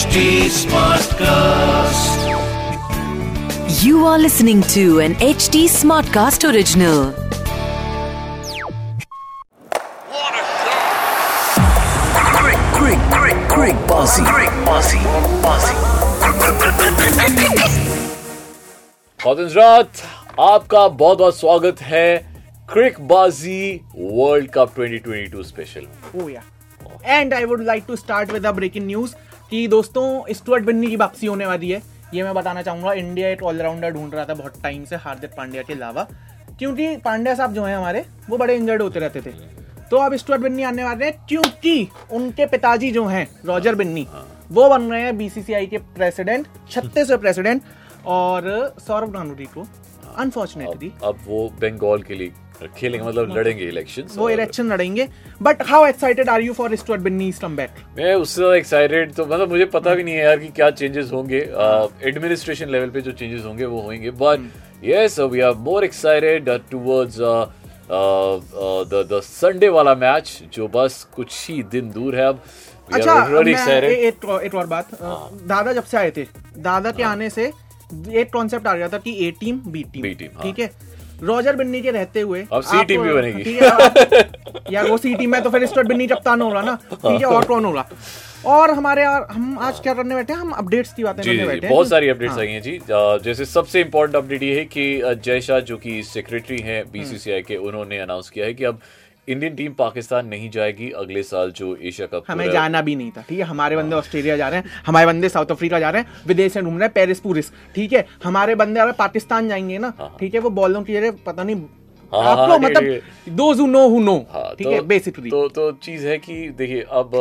HD Smartcast. You are listening to an HD Smartcast original. Quick, quick, quick, quick, bossy, quick, bossy, bossy. खातिन रात आपका बहुत बहुत स्वागत है Crickbaazi world cup 2022 special Oh yeah. And I would like to start with a breaking news कि दोस्तों Stuart Binni की वापसी होने वाली है। ये मैं बताना चाहूँगा इंडिया एक ऑलराउंडर ढूंढ रहा था बहुत टाइम से हार्दिक पांड्या के अलावा। क्योंकि पांड्या साहब जो हैं हमारे वो बड़े इंजर्ड होते रहते थे। तो अब स्टुअर्ट बिन्नी आने वाले हैं क्योंकि उनके पिताजी जो हैं रॉजर बिन्नी वो बन रहे हैं बीसीसीआई के प्रेसिडेंट छत्तीसवें प्रेसिडेंट और सौरभ गांगुली को अनफॉर्चुनेटली अब वो बंगाल के लिए खेलेंगे मतलब लड़ेंगे इलेक्शन वो इलेक्शन लड़ेंगे। But how excited are you for Stuart Binny come back मैं उससे ज़्यादा एक्साइटेड तो मतलब मुझे पता भी नहीं है यार कि क्या चेंजेस होंगे। एडमिनिस्ट्रेशन लेवल पे जो चेंजेस होंगे वो होंगे। But yes we are more excited towards the the Sunday वाला मैच जो बस कुछ ही दिन दूर है अब। अच्छा एक एक और बात। अ, दादा जब से आए थे दादा के आने से एक कॉन्सेप्ट आ गया था कि A team B team B team, हाँ। ठीक है? रॉजर बिन्नी के रहते हुए अब सी टीम भी बनेगी। यार वो सी टीम में तो फिर स्टुअर्ट बिन्नी कप्तान हो रहा ना। ठीक है और कौन हो रहा और हमारे यार हम आज क्या करने बैठे हैं? हम अपडेट्स की बातें करने बैठे हैं। बहुत सारी अपडेट्स हाँ। आई हैं जी। जैसे सबसे इम्पोर्टेंट अपडेट ये है कि जय शाह जो कि सेक्रेटरी हैं बीसीसीआई के उन्होंने अनाउंस किया है कि अब इंडियन टीम पाकिस्तान नहीं जाएगी अगले साल जो एशिया कप हमें जाना भी नहीं था ठीक है? हमारे बंदे ऑस्ट्रेलिया जा रहे हैं हमारे बंदे साउथ अफ्रीका जा रहे हैं विदेश से घूम रहे हैं पेरिस पूरिस ठीक है? हमारे बंदे अगर पाकिस्तान जाएँगे ना ठीक है? वो बॉलों की जगह पता नहीं हाँ, आप हाँ, लोग ठीक मतलब those who know who know हाँ, ठीक तो- है बेसिकली तो तो चीज़ है कि देखिए अब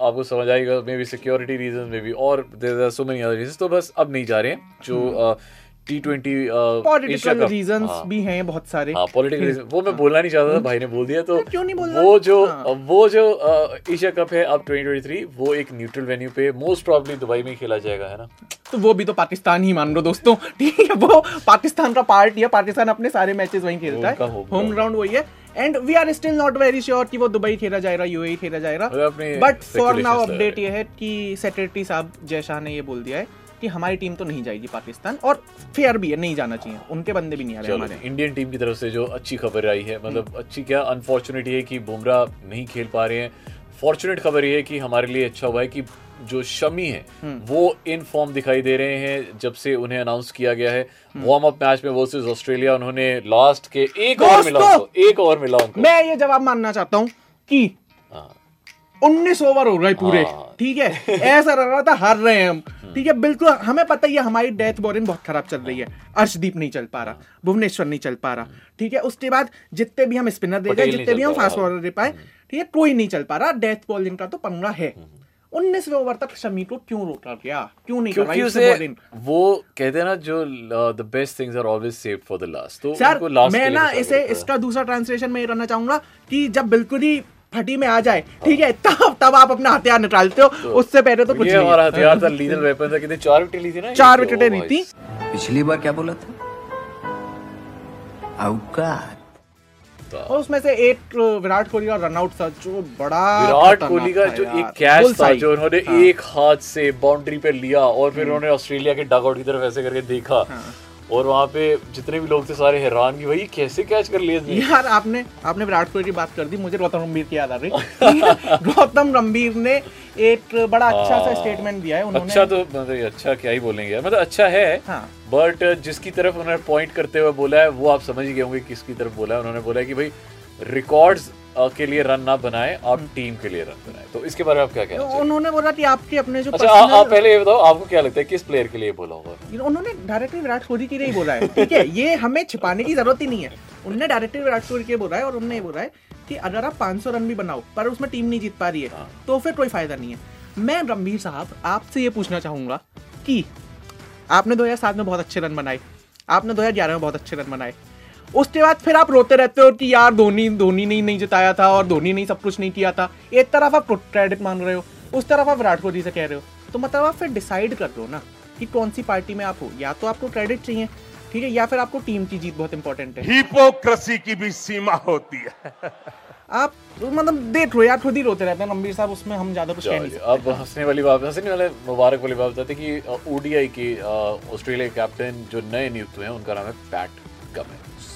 आपको समझ आएगा may be security reason may be और सो मेनी अदर रीजन तो बस अब नहीं जा रहे हैं जो टी ट्वेंटी पॉलिटिकल रीजंस भी हैं बहुत सारे. हाँ पॉलिटिकल रीजन वो मैं बोलना नहीं चाहता था भाई ने बोल दिया तो क्यों नहीं बोल वो जो हाँ। वो जो एशिया कप है अब 2023 वो एक न्यूट्रल वेन्यू पे मोस्ट प्रॉब्ली दुबई में खेला जाएगा है ना? तो वो भी तो पाकिस्तान ही मान लो दोस्तों. ठीक है वो पाकिस्तान का पार्ट है पाकिस्तान अपने सारे मैचेस वहीं खेलता है. होम ग्राउंड वही है. And we are still not very sure कि वो दुबई खेला जाएगा यूएई खेला जाएगा बट फॉर नाउ अपडेट ये है कि सेक्रेटरी साहब जय शाह ने ये बोल दिया है. कि हमारी टीम तो नहीं जाएगी पाकिस्तान और फेयर भी है नहीं जाना चाहिए। उनके बंदे भी नहीं आ रहे हमारे। इंडियन टीम की तरफ़ से जो अच्छी खबर आई है मतलब अच्छी क्या अनफॉर्चुनेट है कि बुमराह नहीं खेल पा रहे हैं। फॉर्चुनेट खबर ये है कि हमारे लिए अच्छा हुआ है कि जो शमी है वो इन फॉर्म दिखाई दे रहे हैं जब से उन्हें अनाउंस किया गया है। वार्म अप मैच में वर्सेस ऑस्ट्रेलिया उन्होंने लास्ट के एक ओवर मिला उनको एक ओवर मिला उनको। मैं ये जवाब मानना चाहता हूँ कि हाँ। उन्नीस ओवर हो रहे पूरे। हाँ। ठीक है? ऐसा लग रहा था हार रहे हैं हम। ठीक है बिल्कुल हमें पता ही है हमारी डेथ बॉलिंग बहुत खराब चल रही है। अर्शदीप नहीं चल पा रहा भुवनेश्वर नहीं चल पा रहा ठीक है? उसके बाद जितने भी हम स्पिनर दे गए जितने भी हम फास्ट बॉलर दे पाए ठीक है कोई नहीं चल पा रहा। डेथ बॉलिंग का तो पंगा है। उन्नीसवें ओवर तक शमी को क्यों रोका गया? क्यों नहीं क्योंकि उसे वो कहते हैं ना जो the best things are always save for the last तो सर मैं ना इसे। इसका दूसरा ट्रांसलेशन में ये करना चाहूँगा कि जब बिल्कुल ही फटी में आ जाए ठीक है? तब तब आप अपना हथियार निकालते हो। उससे पहले तो कुछ नहीं। हमारा हथियार था लीडर वेपन था कितने चार विकेट ली थी ना? चार तो, विकेटें ली थी। पिछली बार क्या बोला था? औकात। और उसमें से एक विराट कोहली का रनआउट था जो बड़ा विराट कोहली का जो एक कैच था जो उन्होंने हाँ। एक हाथ से बाउंड्री पे लिया और फिर उन्होंने ऑस्ट्रेलिया के डगआउट की तरफ़ ऐसे करके देखा। हाँ। और वहाँ पे जितने भी लोग थे सारे हैरान कि भाई कैसे कैच कर इसने यार आपने आपने विराट कोहली की बात कर दी मुझे गौतम गंभीर की याद आ रही गौतम गंभीर ने एक बड़ा अच्छा सा हाँ। स्टेटमेंट दिया है उन्होंने अच्छा तो मतलब अच्छा क्या ही बोलेंगे मतलब अच्छा है हाँ। बट जिसकी तरफ़ उन्होंने पॉइंट करते हुए बोला है वो आप समझ गए होंगे किसकी तरफ़ बोला है उन्होंने बोला है कि भाई रिकॉर्ड्स के लिए रन ना बनाए आप टीम के लिए रन बनाए। तो इसके बारे में आप क्या कहना चाहेंगे? उन्होंने बोला कि आपके अपने जो अच्छा आ, आप पहले ये बताओ आपको क्या लगता है किस प्लेयर के लिए बोला होगा? उन्होंने डायरेक्टली विराट कोहली के लिए ही बोला है ठीक है? ये हमें छिपाने की ज़रूरत ही नहीं है। उन्होंने डायरेक्टली विराट कोहली के लिए बोला है और उन्होंने ये बोला है कि अगर आप 500 रन भी बनाओ पर उसमें टीम नहीं जीत पा रही है हाँ। तो फिर कोई फ़ायदा नहीं है। मैं गंभीर साहब आपसे ये पूछना चाहूँगा कि आपने 2007 में बहुत अच्छे रन बनाए आपने 2011 में बहुत अच्छे रन बनाए उसके बाद फिर आप रोते रहते हो कि यार धोनी धोनी ने ही नहीं जिताया था और धोनी ने सब कुछ नहीं किया था। एक तरफ़ आप क्रेडिट मान रहे हो उस तरफ़ आप विराट कोहली से कह रहे हो। तो मतलब आप फिर डिसाइड कर लो ना कि कौन सी पार्टी में आप हो। या तो आपको क्रेडिट चाहिए ठीक है या फिर आपको टीम की जीत बहुत इंपॉर्टेंट है। हिपोक्रेसी की भी सीमा होती है। आप मतलब देख लो यार खुद ही रोते रहते हैं। रणबीर साहब उसमें हम ज़्यादा कुछ कह नहीं सकते। अब हंसने वाली बात हंसने वाले मुबारक वाली बात बताते कि ओडीआई के ऑस्ट्रेलिया कैप्टन जो नए नियुक्त हुए हैं उनका नाम है पैट कमिंस तो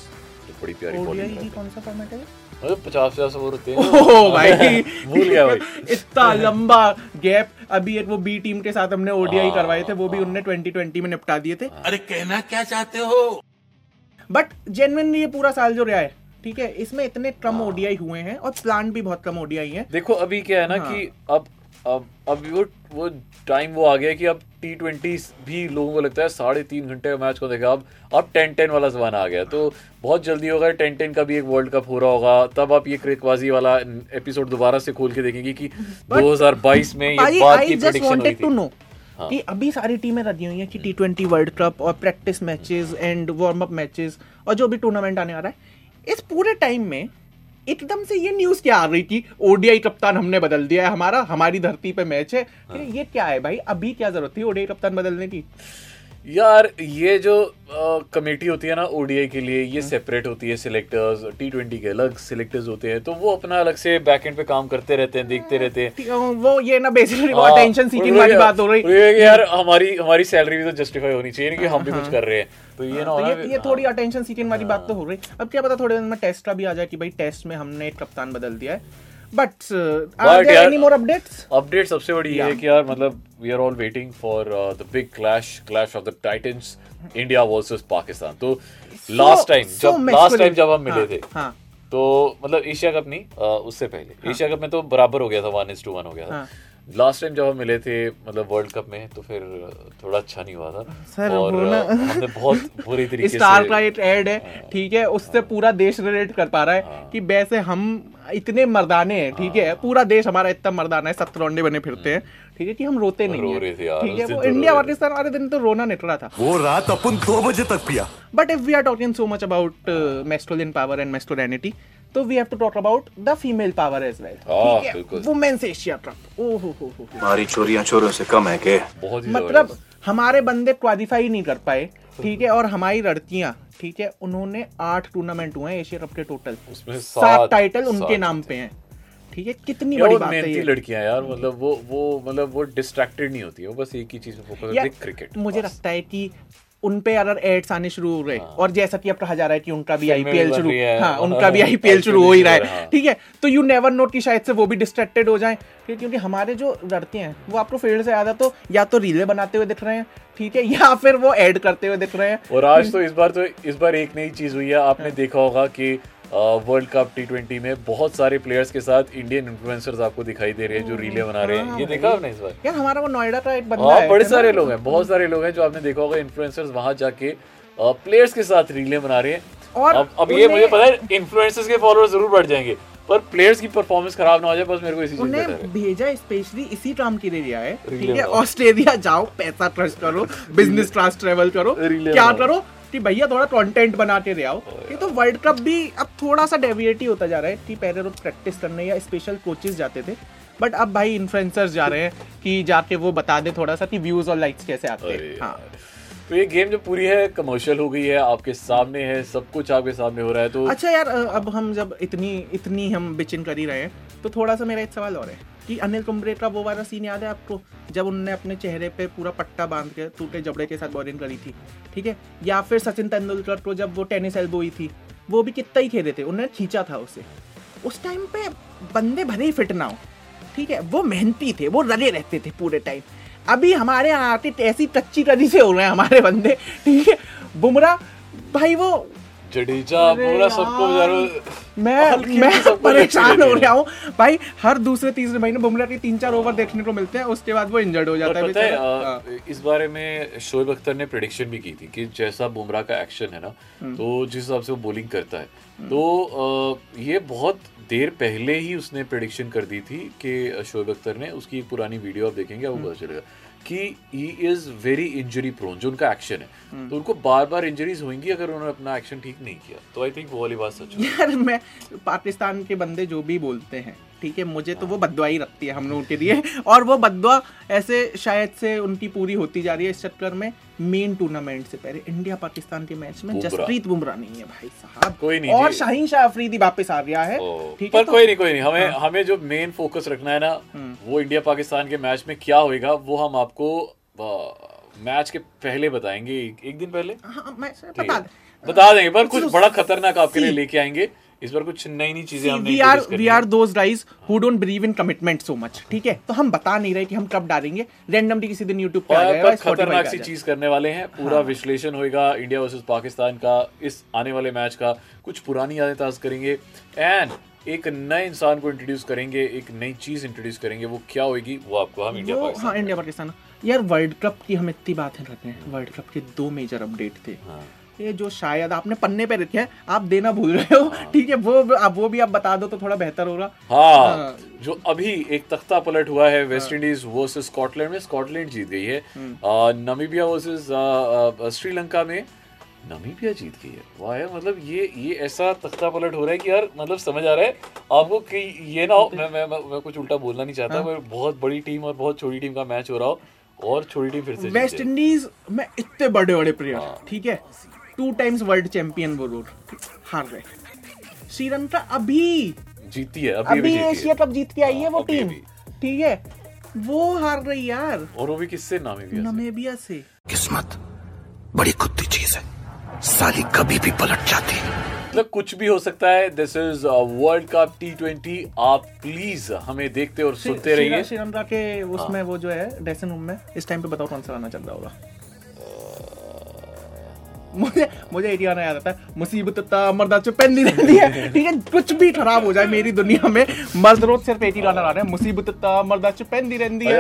बड़ी प्यारी बॉलिंग ही कौन सा फॉर्मेट है मतलब पचास पचास ओवर होते हैं। ओह भाई। भूल गया भाई। इतना लंबा गैप अभी एक वो बी टीम के साथ हमने ओडीआई हाँ, करवाए थे वो भी उनने 2020 में निपटा दिए थे। अरे कहना क्या चाहते हो? बट जेनविनली ये पूरा साल जो रहा है ठीक है इसमें इतने कम ओडीआई हुए हैं और प्लान भी बहुत कम ओडीआई है। देखो अभी क्या है ना हाँ। कि अब अब अब वो वो टाइम वो आ गया कि अब टी ट्वेंटी भी लोगों को लगता है साढ़े तीन घंटे का मैच को देखा अब अब टेन टेन वाला जमाना आ गया। तो बहुत जल्दी होगा टेन टेन का भी एक वर्ल्ड कप हो रहा होगा। तब आप ये क्रिकबाजी वाला एपिसोड दोबारा से खोल के देखेंगे कि 2022 में ये बात की प्रेडिक्शन हुई थी। नो कि अभी सारी टीमें लगी हुई हैं कि टी ट्वेंटी वर्ल्ड कप और practice matches and warm up matches और जो भी टूर्नामेंट आने वाला है इस पूरे टाइम में एकदम से ये न्यूज़ क्या आ रही थी? ओडीआई कप्तान हमने बदल दिया है हमारा हमारी धरती पे मैच है। हाँ। ये क्या है भाई? अभी क्या ज़रूरत थी ओडीआई कप्तान बदलने की? यार ये जो कमेटी होती है ना ओडीआई के लिए हाँ। ये सेपरेट होती है सिलेक्टर्स टी ट्वेंटी के अलग सिलेक्टर्स होते हैं तो वो अपना अलग से बैक एंड पे काम करते रहते हैं देखते रहते हैं। वो ये ना बेसिकली हाँ, अटेंशन सीकिंग और वाली बात हो रही। कि यार हमारी हमारी सैलरी भी तो जस्टिफाई होनी चाहिए कि हम भी कुछ कर रहे हैं। तो ये ना तो ये ये थोड़ी अटेंशन सीटिंग वाली बात तो हो रही। है अब क्या पता थोड़े दिन में टेस्ट का भी आ जाए कि भाई टेस्ट में हमने कप्तान बदल दिया है। But any more updates update सबसे बड़ी ये है कि यार मतलब we are all waiting for the big clash clash of the titans India versus Pakistan तो लास्ट टाइम जब लास्ट टाइम जब हम मिले हाँ, थे हाँ। तो मतलब एशिया कप नहीं उससे पहले। एशिया कप में तो बराबर हो गया था वन इज़ टू वन हो गया था। हाँ। लास्ट टाइम जब हम मिले थे मतलब वर्ल्ड कप में तो फिर थोड़ा अच्छा नहीं हुआ था। सर, और हमने बहुत बुरी तरीके स्टार से का एक एड है। ठीक है? उससे पूरा देश रिलेट कर पा रहा है कि वैसे हम इतने मर्दाने हैं ठीक है? पूरा देश हमारा इतना मर्दाना है सत्तरौंडे बने फिरते हैं ठीक है? कि हम रोते नहीं रो रहे थे यार, ठीक है? वो तो इंडिया पाकिस्तान वाले दिन तो रोना निकल रहा था। वो रात अपन दो बजे तक पिया। But if we are talking so much about masculine power and masculinity तो we have to talk about the female power as well women's Asia cup oh हो हो हो। हमारी चोरियाँ चोरों से कम है के? बहुत ही मतलब हमारे बंदे क्वालिफाई नहीं कर पाए ठीक है? और हमारी लड़कियाँ ठीक है? उन्होंने आठ टूर्नामेंट हुए हैं एशिया कप के टोटल उसमें सात टाइटल उनके नाम पे हैं। ठीक है? कितनी बड़ी बात है ये। लड़कियाँ यार मतलब वो वो मतलब वो डिस्ट्रैक्टेड नहीं होती है वो बस एक ही चीज़ पे फोकस यार है क्रिकेट मुझे लगता है कि उन पे अगर एड्स आने शुरू हो रहे और जैसा कि अब कहा जा रहा है कि उनका भी हाँ। आईपीएल शुरू हाँ हाँ, उनका भी हाँ, आईपीएल शुरू हो ही रहा है हाँ। ठीक है तो यू नेवर नोट कि शायद से वो भी डिस्ट्रैक्टेड हो जाए क्योंकि हमारे जो लड़के हैं वो आपको फ़ील्ड से ज़्यादा तो या तो रीले बनाते हुए दिख रहे हैं ठीक है या फिर वो एड करते हुए दिख रहे हैं और आज तो इस बार तो इस बार एक नई चीज़ हुई है आपने देखा होगा कि वर्ल्ड कप टी ट्वेंटी में बहुत सारे प्लेयर्स के साथ इंडियन इन्फ्लुएंसर्स आपको दिखाई दे रहे हैं जो रीले बना रहे हैं। ये देखा आपने इस बार? यार हमारा वो नोएडा का एक बंदा हाँ है बड़े सारे लोग हैं बहुत सारे लोग हैं जो आपने देखा होगा इन्फ्लुएंसर्स वहाँ जाके प्लेयर्स के साथ रीले बना रहे हैं। और अब अब ये मुझे पता है इन्फ्लुएंसर्स के फॉलोअर्स ज़रूर बढ़ जाएँगे पर प्लेयर्स की परफॉर्मेंस खराब ना हो जाए बस मेरे को इसी उन्हें भेजा स्पेशली इसी काम के लिए दिया है। ठीक है ऑस्ट्रेलिया जाओ पैसा ट्रस्ट करो बिज़नेस क्लास ट्रेवल करो क्या करो? कि भैया थोड़ा कंटेंट बना के ले आओ ये तो वर्ल्ड कप भी अब थोड़ा सा डेविएट ही होता जा रहा है। कि पहले रोज प्रैक्टिस करने या स्पेशल कोचेस जाते थे। बट अब भाई इन्फ्लुएंसर्स जा रहे हैं कि जाके वो बता दे थोड़ा सा कि व्यूज़ और लाइक्स कैसे आते हैं। हाँ। तो ये गेम जो पूरी है कमर्शियल हो गई है आपके सामने है सब कुछ आपके सामने हो रहा है तो अच्छा यार अब हम जब इतनी इतनी हम बिचिन कर ही रहे हैं तो थोड़ा सा मेरा एक सवाल और है। कि अनिल कुंबले का वो वाला सीन याद है आपको? जब उनने अपने चेहरे पे पूरा पट्टा बाँध के टूटे जबड़े के साथ बॉलिंग करी थी, ठीक है? या फिर सचिन तेंदुलकर को जब वो टेनिस एल्बो हुई थी, वो भी कितना ही खेले थे, उन्होंने खींचा था उसे। उस टाइम पे बंदे भले ही फिट ना हो, ठीक है? वो मेहनती थे, वो रले रहते थे पूरे टाइम अभी हमारे यहाँ आके ऐसी कच्ची कदी से हो रहे हैं हमारे बंदे, ठीक है? बुमराह, भाई वो जडेजा पूरा सबको मैं मैं परेशान हो रहा हूँ भाई हर दूसरे तीसरे महीने बुमराह के तीन चार ओवर देखने को मिलते हैं उसके बाद वो इंजर्ड हो जाता है है। अ, हाँ। इस बारे में शोएब अख्तर ने प्रिडिक्शन भी की थी कि जैसा बुमराह का एक्शन है ना हम्म। तो जिस हिसाब से वो बॉलिंग करता है तो अ, ये बहुत देर पहले ही उसने प्रिडिक्शन कर दी थी कि शोएब अख्तर ने उसकी एक पुरानी वीडियो आप देखेंगे आपको हम्म। पता चलेगा कि he is very injury prone जो उनका एक्शन है। तो उनको बार बार इंजरीज होंगी अगर उन्होंने अपना एक्शन ठीक नहीं किया तो आई थिंक वो वाली बात सच यार, मैं पाकिस्तान के बंदे जो भी बोलते हैं ठीक है मुझे तो वो बदवा ही रखती है हम लोगों के लिए। और वो बदवा ऐसे शायद से उनकी पूरी होती जा रही है इस चक्कर में मेन टूर्नामेंट से पहले। इंडिया पाकिस्तान के मैच में जसप्रीत बुमराह नहीं है भाई साहब। कोई नहीं और शाहीन शाह अफरीदी वापस आ गया है। ठीक पर तो- कोई नहीं कोई नहीं। हमें हाँ। हमें जो मेन फोकस रखना है ना वो इंडिया पाकिस्तान के मैच में क्या होएगा वो हम आपको मैच के पहले बताएँगे। एक, एक दिन पहले? हाँ, बता बता देंगे पर कुछ बड़ा खतरनाक आपके लिए लेके आएँगे। इस बार कुछ नई नई चीज़ें हमने we are we are those guys who. Don't believe in commitment so much ठीक है? तो हम बता नहीं रहे कि हम कब डालेंगे। रैंडमली किसी दिन यूट्यूब पे आ जाएगा खतरनाक सी चीज़ करने वाले हैं। पूरा विश्लेषण होएगा इंडिया वर्सेस पाकिस्तान का इस आने वाले मैच का। कुछ पुरानी यादें ताज़ करेंगे। एंड एक नए इंसान को इंट्रोड्यूस करेंगे एक नई चीज़ इंट्रोड्यूस करेंगे। वो क्या होगी वो आपको हम इंडिया वो हाँ पाकिस्तान इंडिया पाकिस्तान यार वर्ल्ड कप की हम इतनी बातें करते हैं। वर्ल्ड कप के दो मेजर अपडेट थे। हाँ। ये जो शायद आपने पन्ने पे रखे हैं आप देना भूल रहे हो। ठीक है वो अब वो भी आप बता दो तो थोड़ा बेहतर होगा। हाँ हाँ। जो अभी एक तख्ता पलट हुआ है वेस्ट इंडीज वर्सेस स्कॉटलैंड में स्कॉटलैंड जीत गई है। आ, नामीबिया वर्सेस श्रीलंका में नमीबिया जीत गई है। वाह यार मतलब ये ये ऐसा तख्ता पलट हो रहा है कि यार मतलब समझ आ रहा है आपको कि ये ना हो मैं मैं मैं, कुछ उल्टा बोलना नहीं चाहता पर बहुत बड़ी टीम और बहुत छोटी टीम का मैच हो रहा हो और छोटी टीम फिर से वेस्ट इंडीज में इतने बड़े बड़े प्लेयर हाँ। ठीक है? टू टाइम्स वर्ल्ड चैंपियन वो लोग हार गए। श्रीलंका अभी जीती है अभी अभी अभी एशिया कप जीत के आई है वो टीम। ठीक है? वो हार रही यार। और वो भी किससे? नामीबिया से। से। किस्मत बड़ी कुत्ती चीज़ है। साली कभी भी पलट जाती। है मतलब कुछ भी हो सकता है। This is world cup T twenty आप प्लीज़ हमें देखते और सुनते रहिए। श्रीलंका के उसमें वो जो है ड्रेसिंग रूम में इस टाइम पे बताओ कौन सा आना चल रहा होगा। मुझे मुझे एक गाना याद आता है मुसीबत मर्दा चुपेंदी रहती है। ठीक है कुछ भी खराब हो जाए मेरी दुनिया में मर्द रोज सिर्फ़ ही गाना गा रहे हैं। मुसीबत मर्दा चुपेंदी रहती है।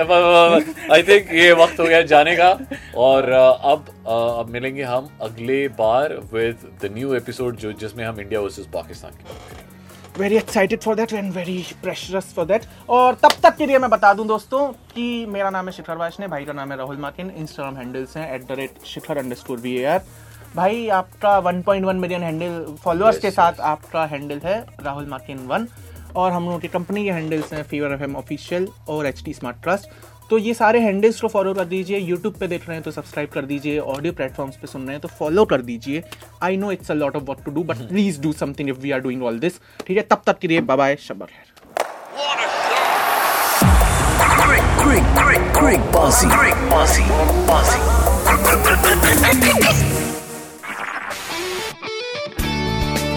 आई थिंक ये वक्त हो गया जाने का। और अब अब मिलेंगे हम अगले बार विद द न्यू एपिसोड जो जिसमें हम इंडिया वर्सेस पाकिस्तान की बात करेंगे। Very excited for that and very pressurous for that और तब तक के लिए मैं बता दूँ दोस्तों कि मेरा नाम है शिखर वाशने भाई का नाम है राहुल माकिन। इंस्टाग्राम हैंडल्स हैं at the rate Shikhar underscore V भाई आपका 1.1 मिलियन हैंडल फॉलोअर्स Yes, के साथ आपका हैंडल है राहुल माकिन वन और हम लोगों की कंपनी के हैंडल्स हैं फीवर एफ़ ऑफिशियल और एच टी स्मार्ट ट्रस्ट तो ये सारे हैंडल्स को फॉलो कर दीजिए यूट्यूब पे देख रहे हैं तो सब्सक्राइब कर दीजिए ऑडियो प्लेटफॉर्म्स पे सुन रहे हैं तो फॉलो कर दीजिए। I know it's a lot of what to do but please do something if we are doing all this ठीक है तब तक के लिए बाय बाय शबर है great, great, great bossy, great bossy, bossy.